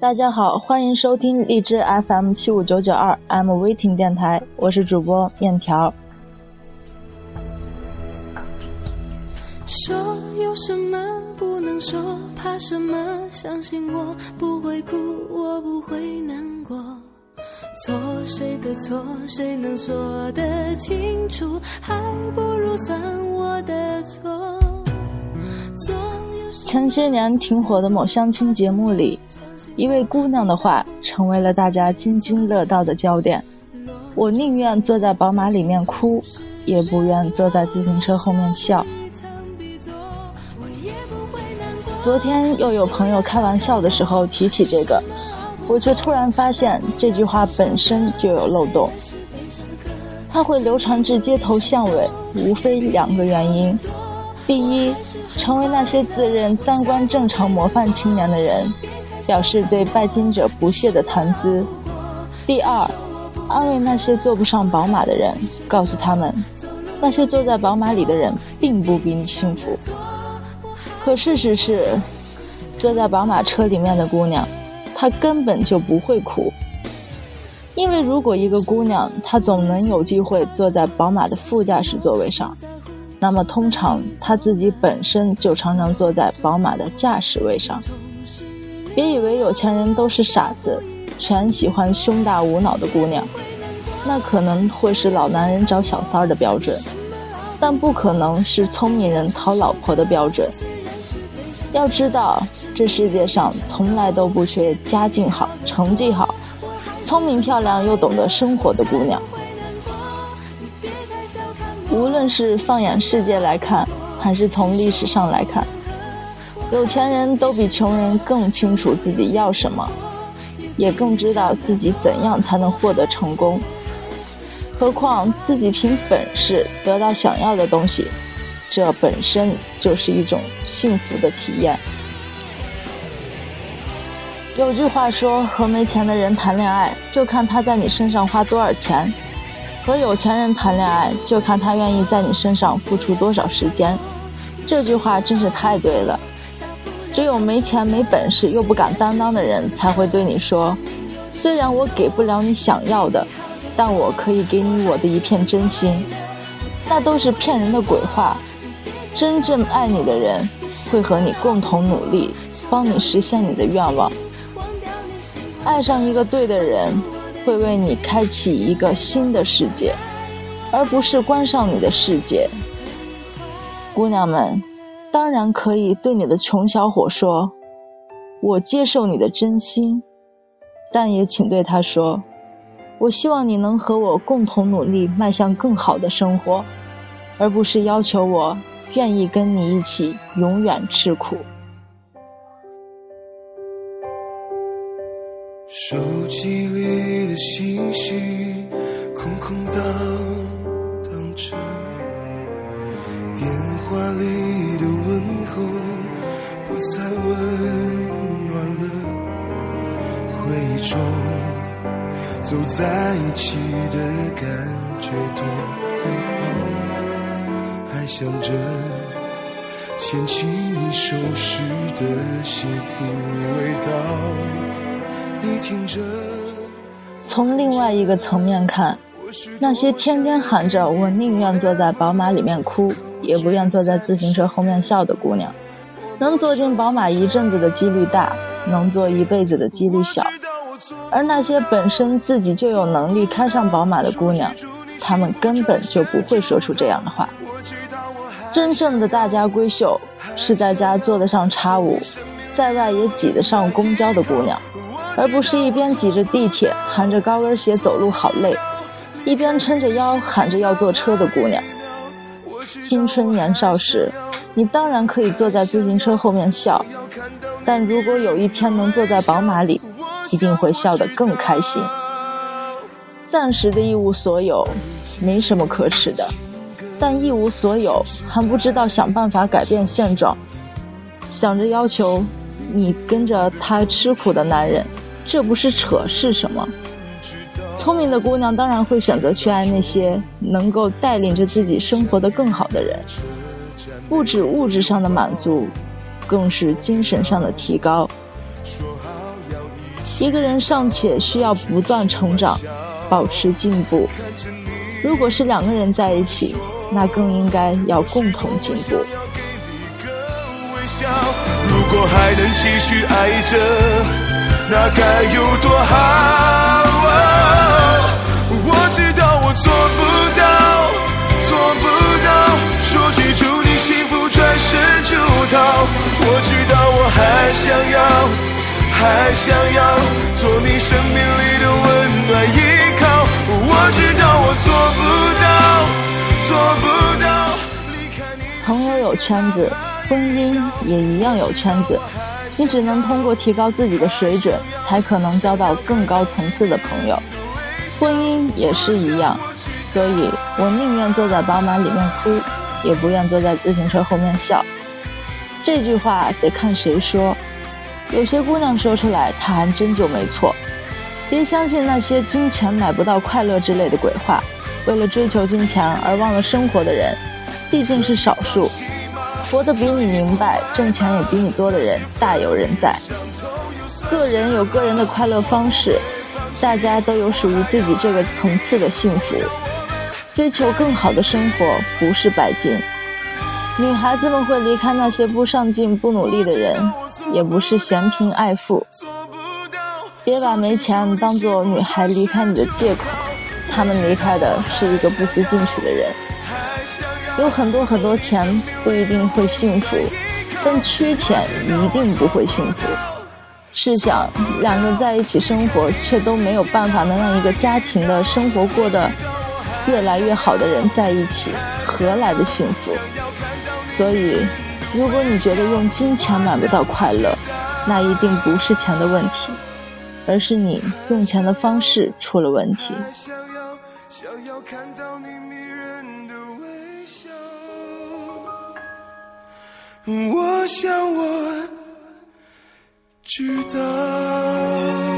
大家好，欢迎收听荔枝 FM 七五九九二 I'm Waiting 电台，我是主播面条。说有什么不能说，怕什么？相信我不会哭，我不会难过。错谁的错，谁能说得清楚？还不如算我的错。前些年挺火的某相亲节目里，一位姑娘的话成为了大家津津乐道的焦点。我宁愿坐在宝马里面哭，也不愿坐在自行车后面笑。昨天又有朋友开玩笑的时候提起这个，我却突然发现这句话本身就有漏洞。它会流传至街头巷尾，无非两个原因。第一，成为那些自认三观正常模范青年的人，表示对拜金者不屑的谈资；第二，安慰那些坐不上宝马的人，告诉他们，那些坐在宝马里的人并不比你幸福。可事实是，坐在宝马车里面的姑娘，她根本就不会哭，因为如果一个姑娘她总能有机会坐在宝马的副驾驶座位上。那么，通常她自己本身就常常坐在宝马的驾驶位上。别以为有钱人都是傻子，全喜欢胸大无脑的姑娘，那可能会是老男人找小三儿的标准，但不可能是聪明人讨老婆的标准。要知道，这世界上从来都不缺家境好、成绩好、聪明漂亮又懂得生活的姑娘。无论是放眼世界来看，还是从历史上来看，有钱人都比穷人更清楚自己要什么，也更知道自己怎样才能获得成功。何况自己凭本事得到想要的东西，这本身就是一种幸福的体验。有句话说：“和没钱的人谈恋爱，就看他在你身上花多少钱。”和有钱人谈恋爱，就看他愿意在你身上付出多少时间。这句话真是太对了。只有没钱、没本事又不敢担当的人，才会对你说：“虽然我给不了你想要的，但我可以给你我的一片真心。”那都是骗人的鬼话。真正爱你的人，会和你共同努力，帮你实现你的愿望。爱上一个对的人。会为你开启一个新的世界，而不是关上你的世界。姑娘们，当然可以对你的穷小伙说：“我接受你的真心。”但也请对他说：“我希望你能和我共同努力，迈向更好的生活，而不是要求我愿意跟你一起永远吃苦。”手机里的信息空空荡荡着，华丽的问候不再温暖了。回忆中走在一起的感觉多美好，还想着牵起你手时的幸福味道。你听着从另外一个层面看，那些天天喊着“我宁愿坐在宝马里面哭，也不愿坐在自行车后面笑”的姑娘，能坐进宝马一阵子的几率大，能坐一辈子的几率小；而那些本身自己就有能力开上宝马的姑娘，她们根本就不会说出这样的话。真正的大家闺秀，是在家坐得上叉五，在外也挤得上公交的姑娘。而不是一边挤着地铁含着高跟鞋走路好累，一边撑着腰喊着要坐车的姑娘。青春年少时，你当然可以坐在自行车后面笑，但如果有一天能坐在宝马里，一定会笑得更开心。暂时的一无所有，没什么可耻的，但一无所有还不知道想办法改变现状，想着要求你跟着他吃苦的男人。这不是扯是什么？聪明的姑娘当然会选择去爱那些能够带领着自己生活的更好的人，不止物质上的满足，更是精神上的提高。一个人尚且需要不断成长，保持进步。如果是两个人在一起，那更应该要共同进步。如果还能继续爱着，那该有多好！我知道我做不到，做不到，说句祝你幸福，转身就逃。我知道我还想要，还想要做你生命里的温暖依靠。我知道我做不到，做不到离开。朋友有圈子。婚姻也一样有圈子，你只能通过提高自己的水准，才可能交到更高层次的朋友。婚姻也是一样，所以我宁愿坐在宝马里面哭，也不愿坐在自行车后面笑。这句话得看谁说，有些姑娘说出来，她还真就没错。别相信那些金钱买不到快乐之类的鬼话，为了追求金钱而忘了生活的人，毕竟是少数。活得比你明白，挣钱也比你多的人大有人在。个人有个人的快乐方式，大家都有属于自己这个层次的幸福。追求更好的生活不是拜金。女孩子们会离开那些不上进、不努力的人，也不是嫌贫爱富。别把没钱当做女孩离开你的借口，他们离开的是一个不思进取的人。有很多很多钱不一定会幸福，但缺钱一定不会幸福。试想，两个在一起生活却都没有办法能让一个家庭的生活过得越来越好的人在一起，何来的幸福？所以，如果你觉得用金钱买不到快乐，那一定不是钱的问题，而是你用钱的方式出了问题。我想我。知道。